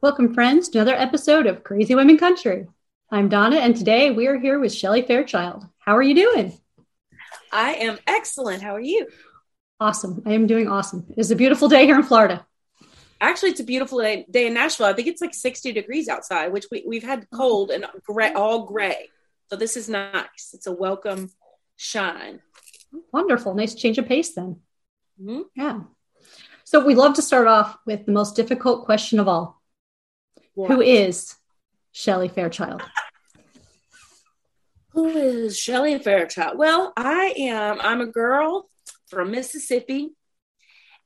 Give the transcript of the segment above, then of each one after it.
Welcome, friends, to another episode of Crazy Women Country. I'm Donna, and today we are here with Shelly Fairchild. How are you doing? I am excellent. How are you? Awesome. I am doing awesome. It's a beautiful day here in Florida. Actually, it's a beautiful day, day in Nashville. I think it's like 60 degrees outside, which we, we've had cold and gray, all gray. So this is nice. It's a welcome shine. Wonderful. Nice change of pace then. Mm-hmm. Yeah. So we love to start off with the most difficult question of all who is Shelly Fairchild? Who is Shelly Fairchild? Well, I am. I'm a girl from Mississippi,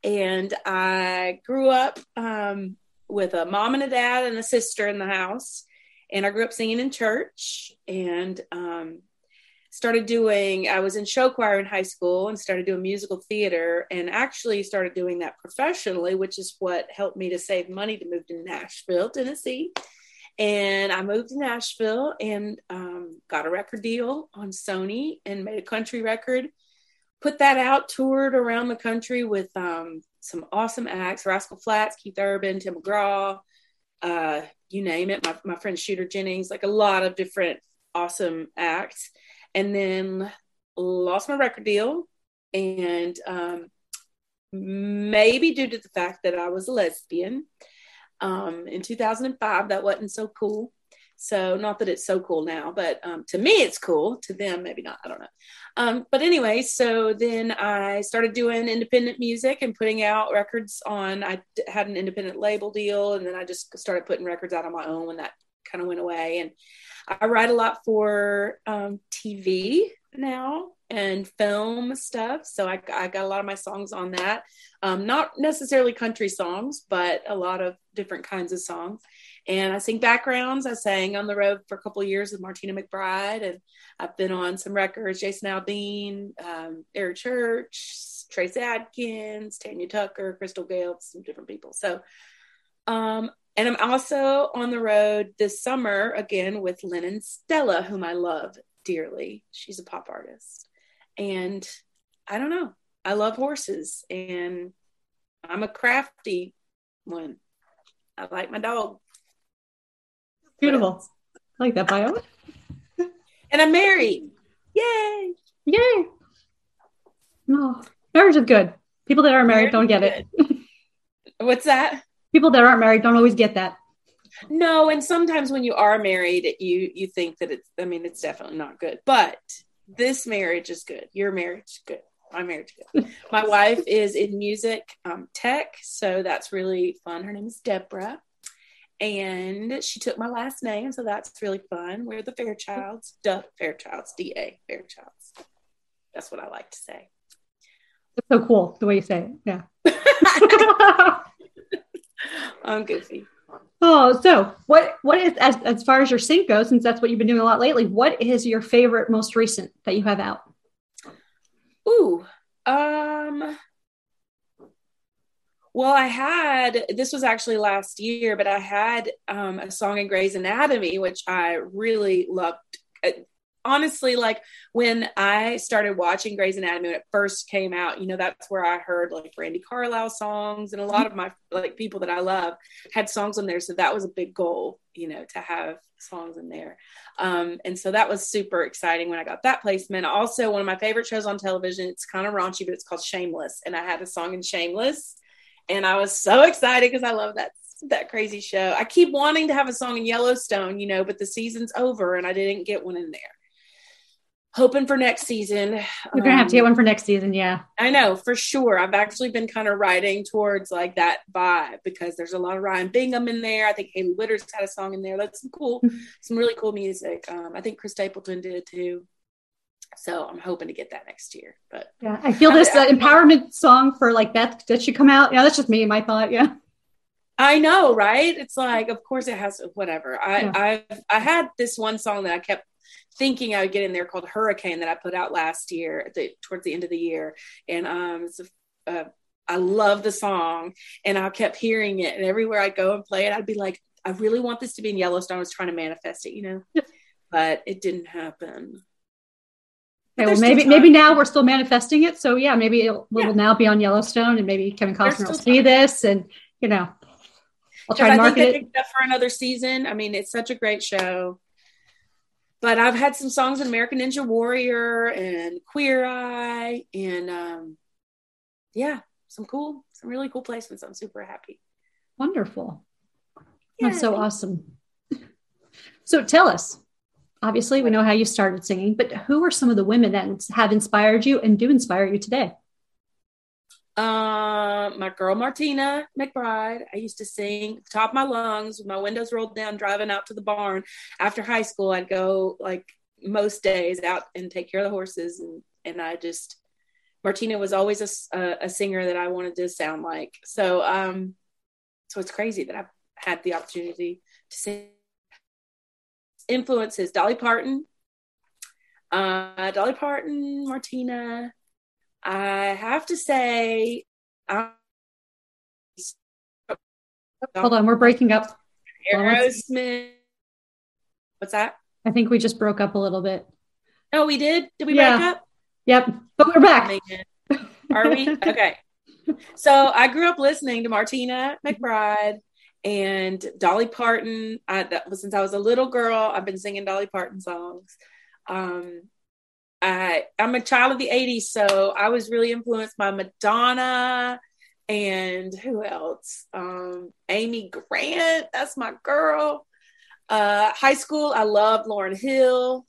and I grew up um, with a mom and a dad and a sister in the house. And I grew up singing in church and um, started doing, I was in show choir in high school and started doing musical theater and actually started doing that professionally, which is what helped me to save money to move to Nashville, Tennessee. And I moved to Nashville and um, got a record deal on Sony and made a country record. Put that out, toured around the country with um, some awesome acts Rascal Flatts, Keith Urban, Tim McGraw, uh, you name it. My, my friend Shooter Jennings, like a lot of different awesome acts and then lost my record deal and um, maybe due to the fact that I was a lesbian um, in 2005, that wasn't so cool. So, not that it's so cool now, but um, to me, it's cool. To them, maybe not. I don't know. Um, but anyway, so then I started doing independent music and putting out records on. I had an independent label deal, and then I just started putting records out on my own when that kind of went away. And I write a lot for um, TV now and film stuff. So I, I, got a lot of my songs on that. Um, not necessarily country songs, but a lot of different kinds of songs. And I sing backgrounds. I sang on the road for a couple years with Martina McBride, and I've been on some records: Jason Aldean, um, Eric Church, Trace Adkins, Tanya Tucker, Crystal Gayle, some different people. So um, and I'm also on the road this summer again with Lennon Stella, whom I love dearly. She's a pop artist. And I don't know, I love horses and I'm a crafty one. I like my dog. Beautiful. I like that bio. and I'm married. Yay. Yay. No, marriage is good. People that are married marriage don't get it. What's that? People that aren't married don't always get that. No, and sometimes when you are married, you you think that it's. I mean, it's definitely not good. But this marriage is good. Your marriage is good. My marriage is good. My wife is in music um, tech, so that's really fun. Her name is Deborah, and she took my last name, so that's really fun. We're the Fairchilds, Duh Fairchilds, D A Fairchilds. That's what I like to say. It's so cool the way you say it. Yeah. I'm goofy. Oh, so what what is as as far as your sync goes, since that's what you've been doing a lot lately, what is your favorite most recent that you have out? Ooh. Um well, I had this was actually last year, but I had um, a song in Grey's Anatomy, which I really loved honestly, like when I started watching Grey's Anatomy when it first came out, you know, that's where I heard like Brandi Carlile songs and a lot of my like people that I love had songs on there. So that was a big goal, you know, to have songs in there. Um, and so that was super exciting when I got that placement. Also, one of my favorite shows on television, it's kind of raunchy, but it's called Shameless. And I had a song in Shameless. And I was so excited because I love that that crazy show. I keep wanting to have a song in Yellowstone, you know, but the season's over and I didn't get one in there hoping for next season. We're gonna have to get um, one for next season, yeah. I know for sure. I've actually been kind of writing towards like that vibe because there's a lot of Ryan Bingham in there. I think Hailey Whitters had a song in there. That's some cool, mm-hmm. some really cool music. Um, I think Chris Stapleton did too. So I'm hoping to get that next year. But yeah, I feel this uh, empowerment song for like Beth that should come out. Yeah, that's just me, my thought. Yeah. I know, right? It's like, of course, it has whatever. I Yeah. I I had this one song that I kept thinking I would get in there called Hurricane that I put out last year at the, towards the end of the year, and um, it's a, uh, I love the song, and I kept hearing it, and everywhere I go and play it, I'd be like, I really want this to be in Yellowstone. I was trying to manifest it, you know, but it didn't happen. Okay, well, maybe maybe now we're still manifesting it. So yeah, maybe it'll, Yeah. will now be on Yellowstone, and maybe Kevin Costner will see time. this, and you know, I'll try Because and I think market it. it up for another season. I mean, it's such a great show. But I've had some songs in American Ninja Warrior and Queer Eye and um yeah, some cool, some really cool placements. I'm super happy. Wonderful. That's so awesome. So tell us. Obviously, we know how you started singing, but who are some of the women that have inspired you and do inspire you today? Um, my girl Martina McBride. I used to sing top of my lungs with my windows rolled down, driving out to the barn. After high school, I'd go like most days out and take care of the horses, and and I just Martina was always a a singer that I wanted to sound like. So um, so it's crazy that I've had the opportunity to sing. Influences Dolly Parton, uh, Dolly Parton, Martina. I have to say, I, Hold on, we're breaking up. Aerosmith. What's that? I think we just broke up a little bit. Oh, we did. Did we Yeah. break up? Yep, but we're back. Are we? Okay. So I grew up listening to Martina McBride and Dolly Parton. I, that was since I was a little girl. I've been singing Dolly Parton songs. Um, I I'm a child of the '80s, so I was really influenced by Madonna and who else? Um, Amy Grant. That's my girl. Uh, high school, I loved Lauryn Hill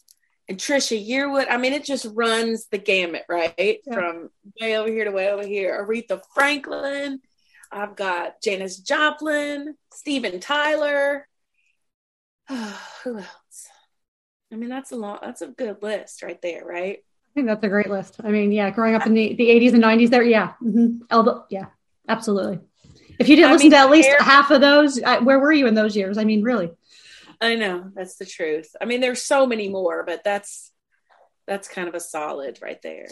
and Trisha Yearwood. I mean, it just runs the gamut, right? Yeah. From way over here to way over here. Aretha Franklin. I've got Janis Joplin, Steven Tyler. Who else? I mean, that's a long, that's a good list right there, right? I think that's a great list. I mean, yeah, growing up in the, the 80s and 90s there, yeah. hmm yeah, absolutely. If you didn't I listen mean, to at least half of those, I, where were you in those years? I mean, really? I know that's the truth. I mean, there's so many more, but that's that's kind of a solid right there.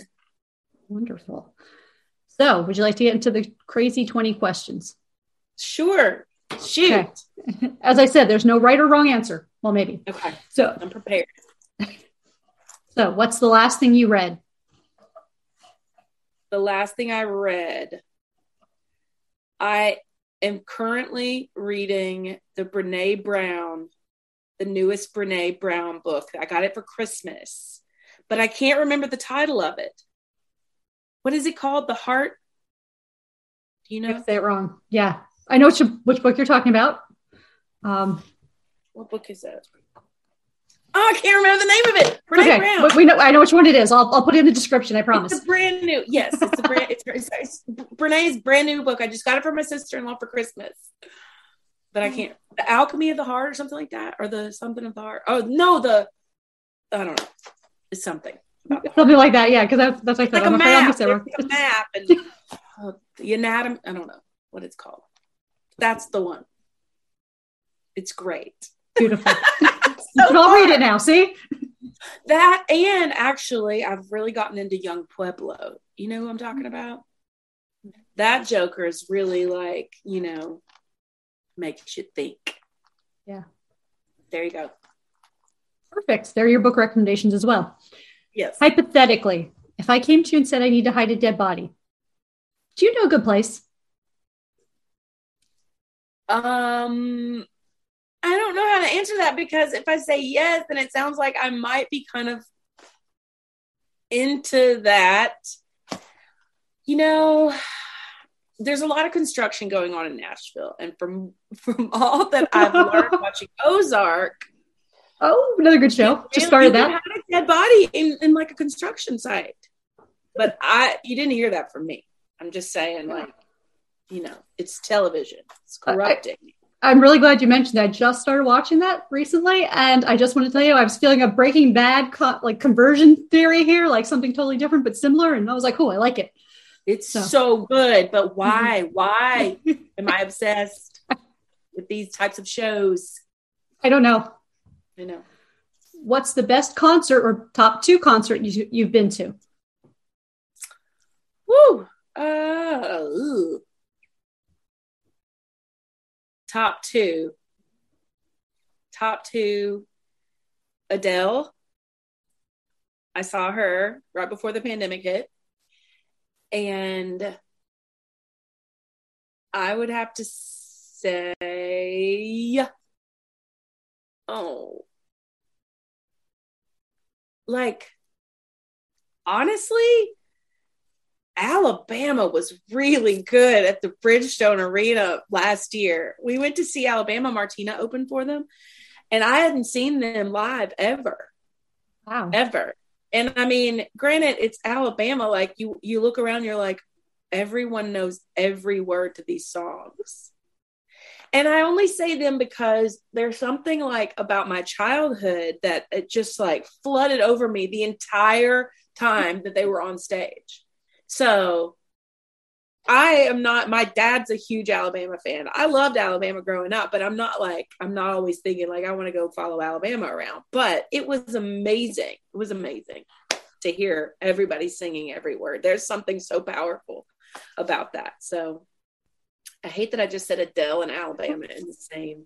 Wonderful. So, would you like to get into the crazy 20 questions? Sure. Shoot. As I said, there's no right or wrong answer. Well, maybe. okay. So, I'm prepared. so what's the last thing you read? the last thing I read, I am currently reading the Brene Brown, the newest Brene Brown book. I got it for Christmas, but I can't remember the title of it. What is it called? The Heart? Do you I know say it wrong. Yeah, I know which which book you're talking about. Um, what book is it? Oh, I can't remember the name of it. Brene okay, Brown. we- we know. I know which one it is. I'll I'll put it in the description. I promise. It's a brand new. Yes, it's a brand. it's, it's, it's Brene's brand new book. I just got it for my sister in law for Christmas, but I can't. The Alchemy of the Heart or something like that, or the something of the heart. Oh no, the I don't know. It's something. about the heart. Something like that. Yeah, because that's that's like, Like that. a I'm afraid I'll map. miss it wrong. It's a map and uh, the anatomy. I don't know what it's called. That's the one. It's great. Beautiful. So I'll read it now. See? That and actually, I've really gotten into Yung Pueblo. You know who I'm talking mm-hmm. about? That Joker is really like, you know, makes you think. Yeah. There you go. Perfect. There are your book recommendations as well. Yes. Hypothetically, if I came to you and said I need to hide a dead body, do you know a good place? Um, I don't know how to answer that because if I say yes, then it sounds like I might be kind of into that. You know, there's a lot of construction going on in Nashville, and from from all that I've learned watching Ozark, Oh, another good show. Just started that. have a dead body in, in like a construction site. But I, you didn't hear that from me. I'm just saying, like, you know, it's television. It's corrupting. I'm really glad you mentioned that. I just started watching that recently, and I just want to tell you, I was feeling a Breaking Bad co- like conversion theory here, like something totally different but similar, and I was like, "Oh, I like it." It's So- so, good, but why? Why am I obsessed? with these types of shows. I don't know. I know. What's the best concert or top two concert you, you've been to? Woo! Uh, ooh. Top two. Top two. Adele. I saw her right before the pandemic hit. And I would have to say, oh, like, honestly, Alabama was really good at the Bridgestone Arena last year. We went to see Alabama Martina open for them, and I hadn't seen them live ever. Wow. Ever. And I mean, granted, it's Alabama. Like you, you look around, you're like, everyone knows every word to these songs. And I only say them because there's something like about my childhood that it just like flooded over me the entire time that they were on stage. So I am not, my dad's a huge Alabama fan. I loved Alabama growing up, but I'm not like, I'm not always thinking like, I want to go follow Alabama around. But it was amazing. It was amazing to hear everybody singing every word. There's something so powerful about that. So I hate that I just said Adele and Alabama in the same.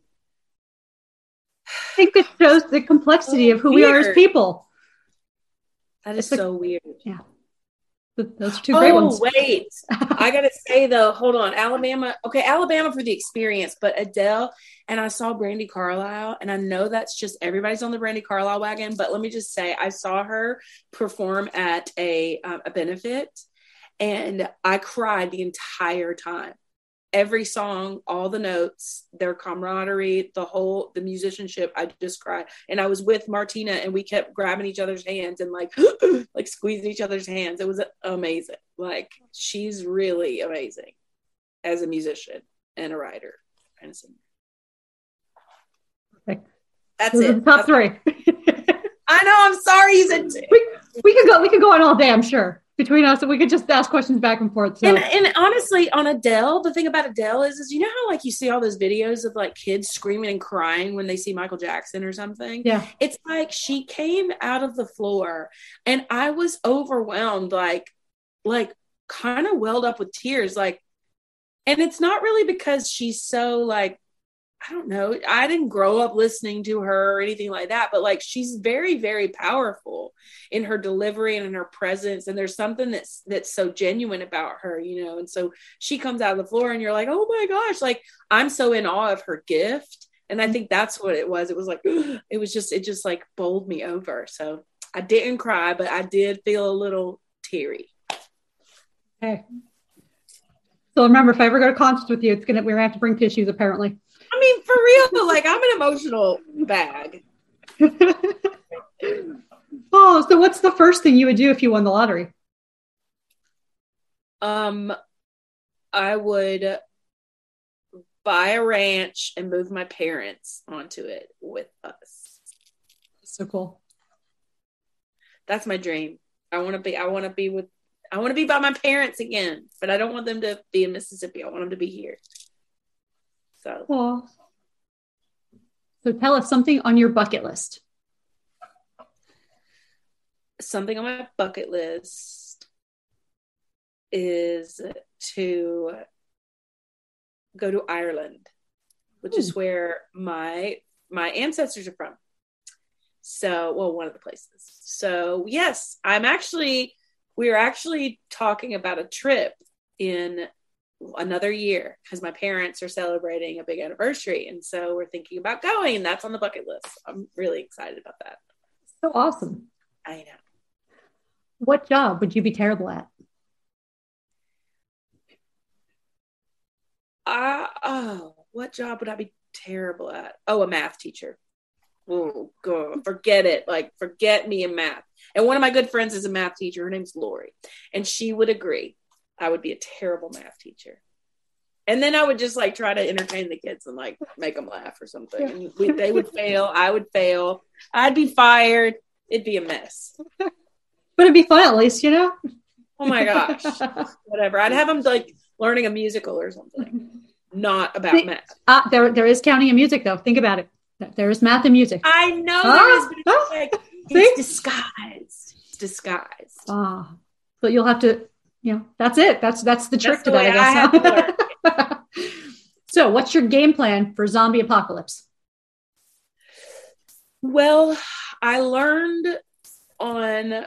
I think it shows the complexity of who we are as people. That is so weird. Yeah. Those two great oh, ones. wait. I got to say, though, hold on. Alabama. Okay, Alabama for the experience, but Adele and I saw Brandi Carlile, and I know that's just everybody's on the Brandi Carlile wagon, but let me just say, I saw her perform at a, um, a benefit and I cried the entire time. Every song, all the notes, their camaraderie, the whole the musicianship, I just cried. And I was with Martina and we kept grabbing each other's hands and like like squeezing each other's hands. It was amazing. Like she's really amazing as a musician and a writer and a singer. That's it. top That's three. I know. I'm sorry. You said two. We, we could go. We could go on all day. I'm sure between us and we could just ask questions back and forth. So. And, and, honestly, on Adele, the thing about Adele is, is you know how like you see all those videos of like kids screaming and crying when they see Michael Jackson or something. Yeah, it's like she came out of the floor, and I was overwhelmed, like, like kind of welled up with tears, like, and it's not really because she's so like I don't know. I didn't grow up listening to her or anything like that, but like she's very, very powerful in her delivery and in her presence. And there's something that's that's so genuine about her, you know. And so she comes out of the floor and you're like, oh my gosh, like I'm so in awe of her gift. And I mm-hmm. think that's what it was. It was like it was just it just like bowled me over. So I didn't cry, but I did feel a little teary. Okay. So remember, if I ever go to concerts with you, it's gonna we're gonna have to bring tissues apparently. I mean, for real, like I'm an emotional bag. oh, so what's the first thing you would do if you won the lottery? Um, I would buy a ranch and move my parents onto it with us. So cool. That's my dream. I want to be. I want to be with. I want to be by my parents again, but I don't want them to be in Mississippi. I want them to be here. So, Aww. so tell us something on your bucket list. Something on my bucket list is to go to Ireland, which Ooh. is where my my ancestors are from. So, well, one of the places. So, yes, I'm actually we are actually talking about a trip in another year because my parents are celebrating a big anniversary and so we're thinking about going and that's on the bucket list. I'm really excited about that. So awesome. I know. What job would you be terrible at? Uh, oh what job would i be terrible at? Oh a math teacher. Oh god forget it. Like forget me in math. And one of my good friends is a math teacher. Her name's lori and she would agree I would be a terrible math teacher. And then I would just like try to entertain the kids and like make them laugh or something. And we, they would fail. I would fail. I'd be fired. It'd be a mess. But it'd be fun at least, you know? Oh my gosh. Whatever. I'd have them like learning a musical or something. not about math. Ah, there, there is counting in music, though. Think about it. There is math in music. I know Ah, there is, but it's ah, like it's disguised. It's disguised. Ah, but you'll have to, know, that's it. That's that's the trick That's to I that, I guess. so, what's your game plan for zombie apocalypse? Well, I learned on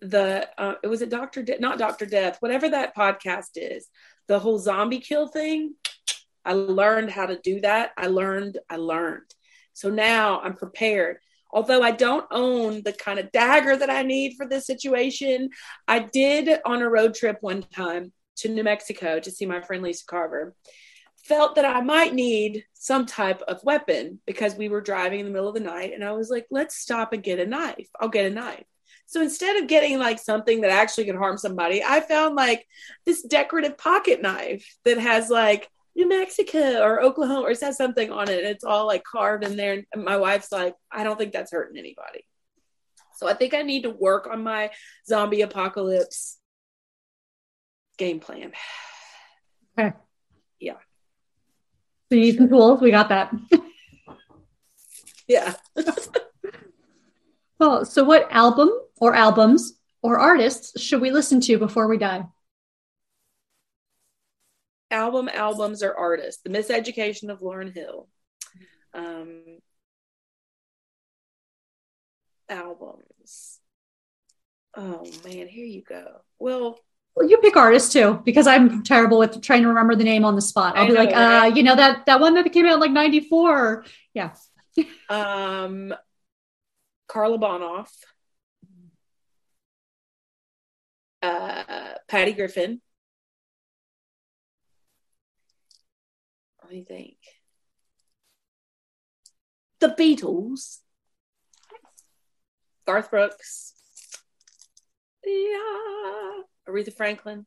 the uh, it was it Doctor De- not Doctor Death, whatever that podcast is, the whole zombie kill thing. I learned how to do that. I learned. I learned. So now I'm prepared. Although I don't own the kind of dagger that I need for this situation, I did on a road trip one time to New Mexico to see my friend Lisa Carver felt that I might need some type of weapon because we were driving in the middle of the night and I was like, let's stop and get a knife. I'll get a knife. So instead of getting like something that actually could harm somebody, I found like this decorative pocket knife that has like New Mexico or Oklahoma or it says something on it. It's all like carved in there. And my wife's like, I don't think that's hurting anybody. So I think I need to work on my zombie apocalypse game plan. Okay. Yeah. So you need some tools. We got that. Yeah. Well, so what album or albums or artists should we listen to before we die? Album albums or artists the miseducation of lauryn hill um albums oh man here you go well Well, you pick artists too, because I'm terrible with trying to remember the name on the spot. I'll I be know, like, right? uh, you know that that one that came out like '94. Yeah. um carla bonoff uh patty griffin let me think the beatles garth brooks yeah aretha franklin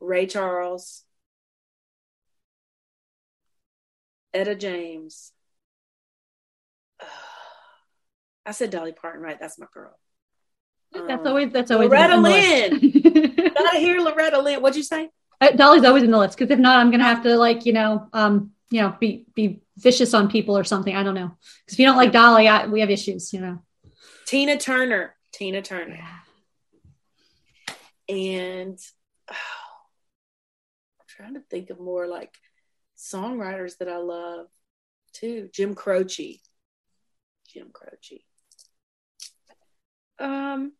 ray charles etta james I said Dolly Parton, right? That's my girl. That's Um, always that's always Loretta list. Gotta hear Loretta Lynn. What'd you say? Uh, Dolly's always in the list because if not, I'm gonna have to like you know um you know be be vicious on people or something. I don't know because if you don't like Dolly, I, we have issues. You know. Tina Turner. Tina Turner. And oh, I'm trying to think of more like songwriters that I love too. Jim Croce. Jim Croce. Um,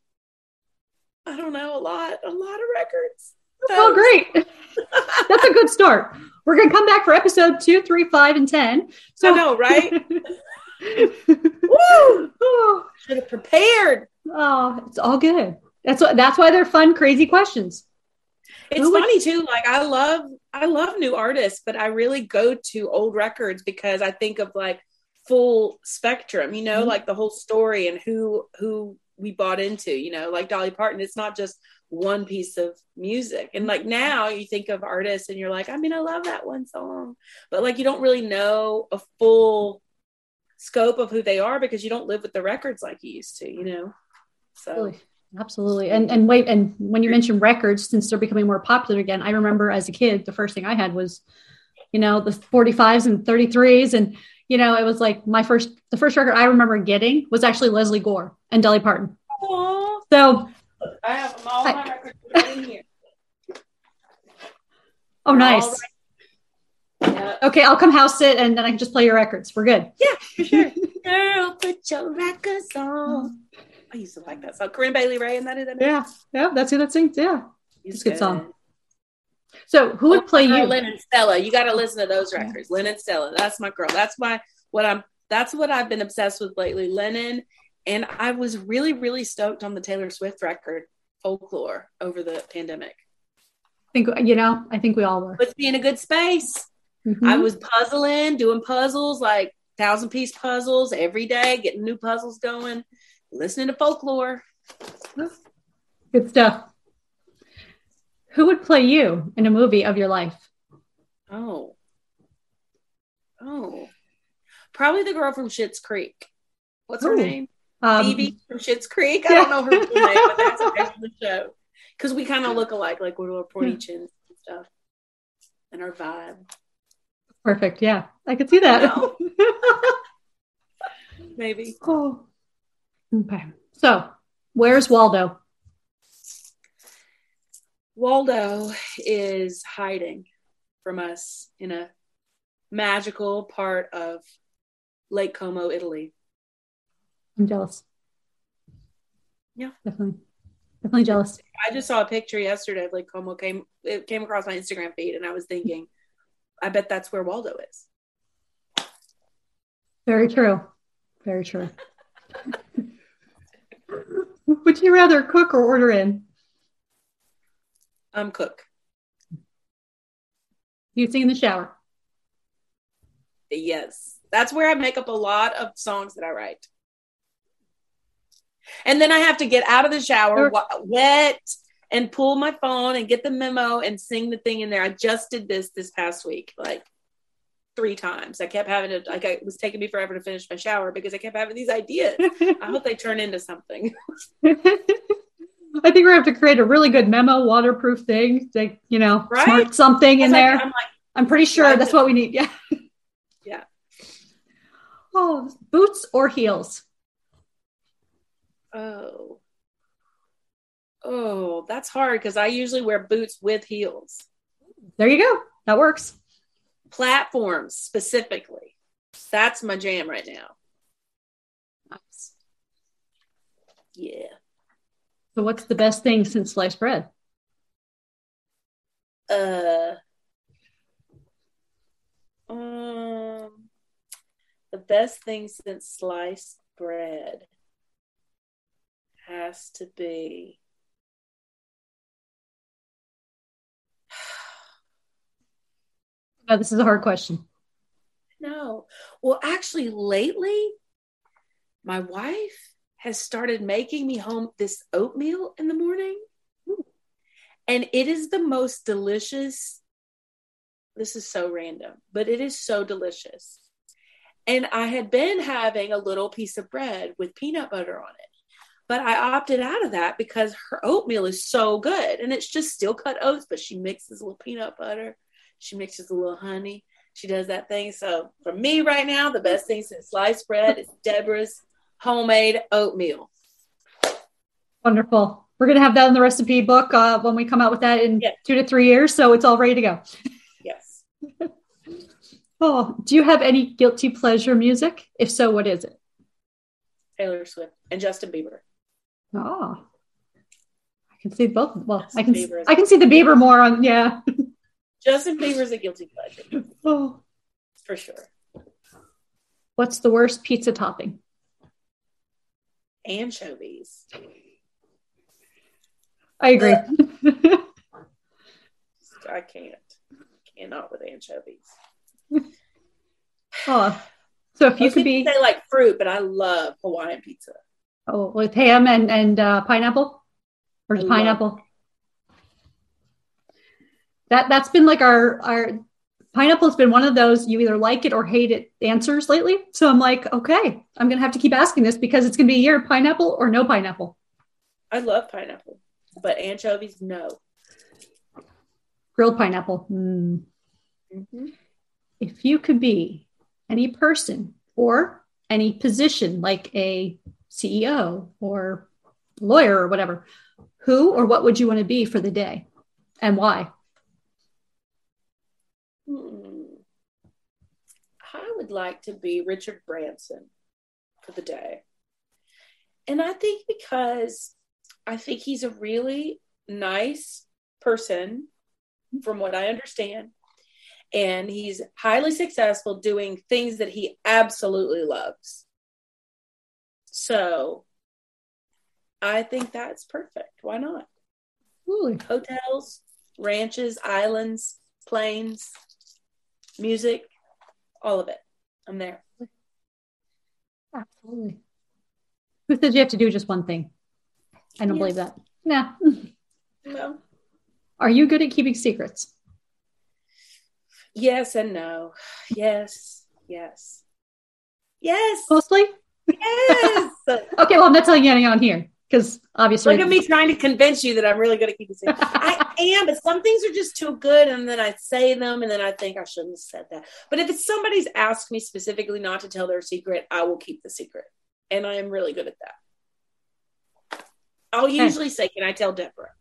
I don't know a lot, a lot of records. Oh, great. That's a good start. We're gonna come back for episode two, three, five, and ten. I know, right? Woo! should have prepared. Oh, it's all good. That's what. That's why they're fun, crazy questions. It's Who would- funny too. Like I love, I love new artists, but I really go to old records because I think of like full spectrum. You know, Mhm. like the whole story and who who we bought into. You know, like Dolly Parton. It's not just one piece of music. And like now, you think of artists and you're like, I mean, I love that one song, but like you don't really know a full scope of who they are because you don't live with the records like you used to. You know, so. Absolutely. And and wait, and when you mention records, since they're becoming more popular again, I remember as a kid, the first thing I had was, you know, the 45s and 33s. And, you know, it was like my first the first record I remember getting was actually Lesley Gore and Dolly Parton. Aw, So I have them all my records right in here. oh nice. All Yeah. Okay, I'll come house it and then I can just play your records. We're good. Yeah, for sure. Girl, put your records on. I used to like that song. Corinne Bailey Rae, and that is that. Yeah. Yeah. That's who that sings. Yeah. It's It's a good song. So who would play Girl, you? Lennon Stella. You got to listen to those records. Lennon Stella. That's my girl. That's my what I'm. That's what I've been obsessed with lately. Lennon, and I was really, really stoked on the Taylor Swift record, Folklore, over the pandemic. I think you know, I think we all were. Puts me in a good space. Mhm. I was puzzling, doing puzzles like thousand piece puzzles every day, getting new puzzles going, listening to folklore. Good stuff. Who would play you in a movie of your life? Oh. Oh. Probably the girl from Schitt's Creek. What's her name? Um, Phoebe from Schitt's Creek. I don't know her name, but that's okay from the show. Because we kind of look alike, like our pointy chins and stuff. And our vibe. perfect. Yeah, I could see that. Maybe. Oh. Okay. So, where's Waldo? Waldo is hiding from us in a magical part of Lake Como, Italy. I'm jealous. Yeah. Definitely. Definitely jealous. I just saw a picture yesterday of Lake Como came it came across my Instagram feed and I was thinking, I bet that's where Waldo is. Very true. Very true. Would you rather cook or order in? Um cook. You sing in the shower. Yes. That's where I make up a lot of songs that I write. And then I have to get out of the shower wet and pull my phone and get the memo and sing the thing in there. I just did this this past week, like three times. I kept having to, like, it was taking me forever to finish my shower because I kept having these ideas. I hope they turn into something. I think we have to create a really good memo, waterproof thing, like, you know, Right? smart something in like- there. I'm like, I'm pretty sure that's what we need. Yeah. yeah. Oh, boots or heels? Oh. Oh, that's hard because I usually wear boots with heels. There you go. That works. Platforms specifically. That's my jam right now. Nice. Yeah. So, what's the best thing since sliced bread? Uh um the best thing since sliced bread has to be Oh, this is a hard question. No. Well, actually, lately, my wife has started making me home this oatmeal in the morning. And it is the most delicious. This is so random, but it is so delicious. And I had been having a little piece of bread with peanut butter on it. But I opted out of that because her oatmeal is so good. And it's just still cut oats, but she mixes a little peanut butter. She mixes a little honey. She does that thing. So for me right now, the best thing since sliced bread is Deborah's homemade oatmeal. Wonderful. We're going to have that in the recipe book uh, when we come out with that in Yeah. two to three years. So, it's all ready to go. Yes. Oh, do you have any guilty pleasure music? If so, what is it? Taylor Swift and Justin Bieber. Oh, I can see both. Well, Justin I can Bieber I can see the Bieber more on. Yeah. Justin Bieber's a guilty pleasure Oh, for sure. what's the worst pizza topping? Anchovies. I agree. I can't. Cannot with anchovies. oh, so if I you could be say like fruit, but I love Hawaiian pizza. Oh with ham and and uh, pineapple or just pineapple. That that's been like our our pineapple's been one of those you either like it or hate it answers lately. So I'm like, okay, I'm gonna have to keep asking this because it's gonna be a year pineapple or no pineapple. I love pineapple, but anchovies, no. Grilled pineapple. Mm. Mm-hmm. If you could be any person or any position, like a CEO or lawyer or whatever, who or what would you want to be for the day and why? Hmm. I would like to be Richard Branson for the day. And I think because I think he's a really nice person, from what I understand. And he's highly successful doing things that he absolutely loves. So I think that's perfect. Why not? Ooh, hotels, ranches, islands, planes, music, all of it. I'm there. absolutely. Who said you have to do just one thing? I don't Yes. believe that. Yeah. No. Are you good at keeping secrets? Yes and no. Yes. Yes. Yes. Mostly? Yes. Okay, well, I'm not telling you on here because obviously. Look at me trying to convince you that I'm really good at keeping secrets. I, am, but some things are just too good, and then I say them, and then I think I shouldn't have said that. But if it's somebody's asked me specifically not to tell their secret, I will keep the secret, and I am really good at that. I'll usually say, "Can I tell Deborah?"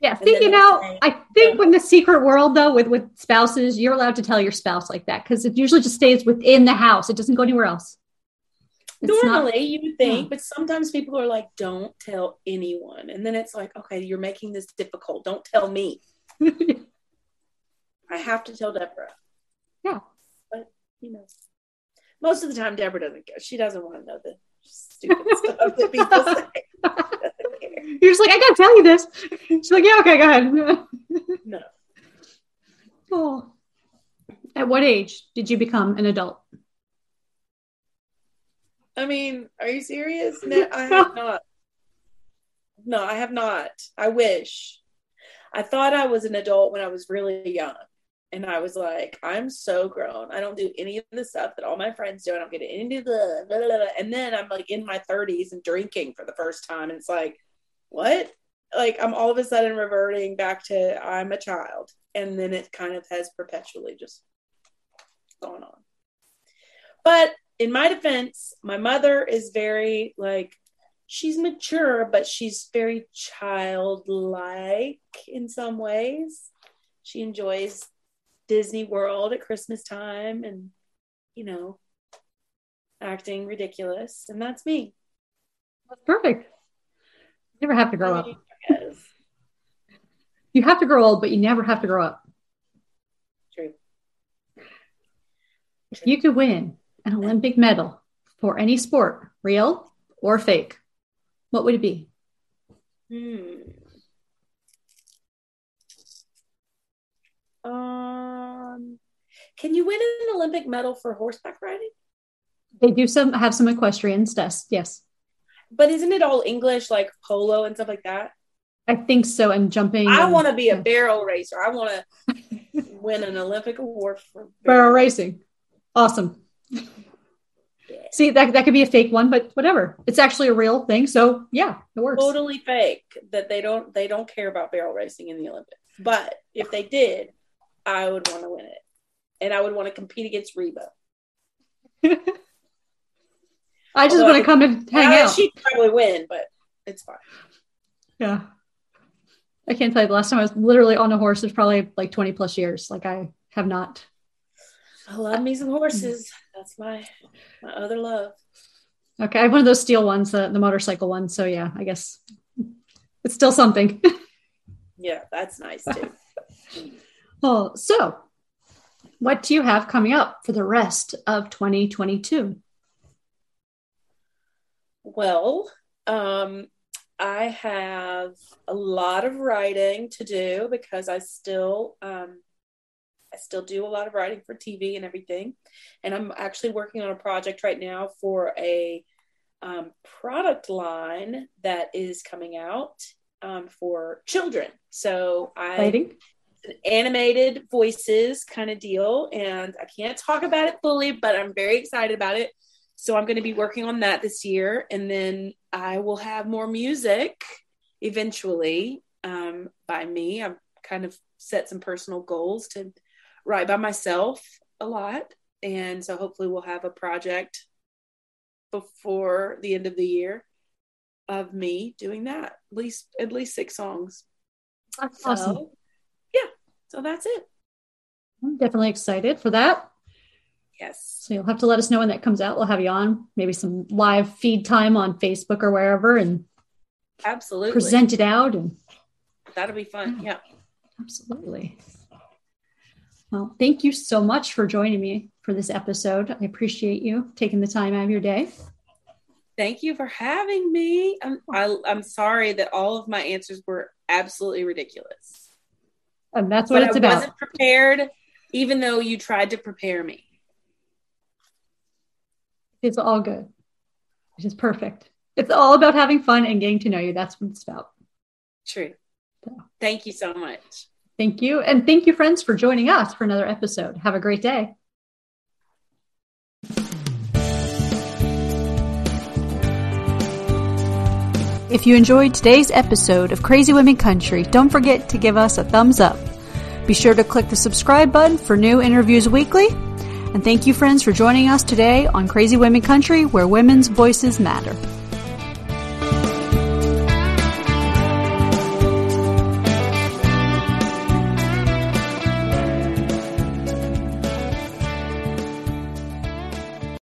Yeah, think you know, say, I think yeah. when the secret world though, with with spouses, you're allowed to tell your spouse like that because it usually just stays within the house; it doesn't go anywhere else. It's Normally, not, you would think, yeah. but sometimes people are like, "Don't tell anyone," and then it's like, "Okay, you're making this difficult. Don't tell me." I have to tell Deborah. Yeah, but you know, most of the time, Deborah doesn't care. She doesn't want to know the stupid stuff that people say. You're just like, I gotta tell you this. She's like, yeah, okay, go ahead. no. Oh. At what age did you become an adult? I mean, are you serious? No, I have not. No, I have not. I wish. I thought I was an adult when I was really young. And I was like, I'm so grown. I don't do any of the stuff that all my friends do. I don't get into the blah, blah, blah. and then I'm like in my 30s and drinking for the first time. And it's like, what? Like I'm all of a sudden reverting back to I'm a child. And then it kind of has perpetually just gone on. But in my defense, my mother is very like she's mature, but she's very childlike in some ways. She enjoys Disney World at Christmas time and, you know, acting ridiculous. And that's me. That's perfect. You never have to grow I mean, up. You have to grow old, but you never have to grow up. True. If you could win an Olympic medal for any sport, real or fake, what would it be? Hmm. Um, can you win an Olympic medal for horseback riding? They do some have some equestrian stuff, yes. But isn't it all English, like polo and stuff like that? I think so. And jumping. I want to be a barrel racer. I want to win an Olympic award for barrel, barrel racing. Awesome. See, that, that could be a fake one, but whatever. It's actually a real thing. So yeah, it works. Totally fake that they don't they don't care about barrel racing in the Olympics. But if they did, I would want to win it. And I would want to compete against Reba. I just Although want to come and hang out. She'd probably win, but it's fine. Yeah. I can't tell you the last time I was literally on a horse is probably like 20 plus years. Like I have not I love me some horses. That's my my other love. Okay, I have one of those steel ones, the, the motorcycle one. So yeah, I guess it's still something. yeah, that's nice too. oh, so what do you have coming up for the rest of 2022? Well, um, I have a lot of writing to do because I still um, I still do a lot of writing for TV and everything. And I'm actually working on a project right now for a um, product line that is coming out um, for children. So I an animated voices kind of deal, and I can't talk about it fully, but I'm very excited about it. So I'm going to be working on that this year, and then I will have more music eventually um, by me. I've kind of set some personal goals to write by myself a lot. And so hopefully we'll have a project before the end of the year of me doing that. At least at least six songs. That's so, awesome. Yeah. So that's it. I'm definitely excited for that. Yes. So you'll have to let us know when that comes out. We'll have you on maybe some live feed time on Facebook or wherever and absolutely present it out and that'll be fun. Yeah. Absolutely. Well, thank you so much for joining me for this episode. I appreciate you taking the time out of your day. Thank you for having me. I'm, I, i am sorry that all of my answers were absolutely ridiculous. And that's what but it's I about. I wasn't prepared, even though you tried to prepare me. It's all good. It's just perfect. It's all about having fun and getting to know you. That's what it's about. True. So. Thank you so much. Thank you. And thank you, friends, for joining us for another episode. Have a great day. If you enjoyed today's episode of Crazy Women Country, don't forget to give us a thumbs up. Be sure to click the subscribe button for new interviews weekly. And thank you, friends, for joining us today on Crazy Women Country, where women's voices matter.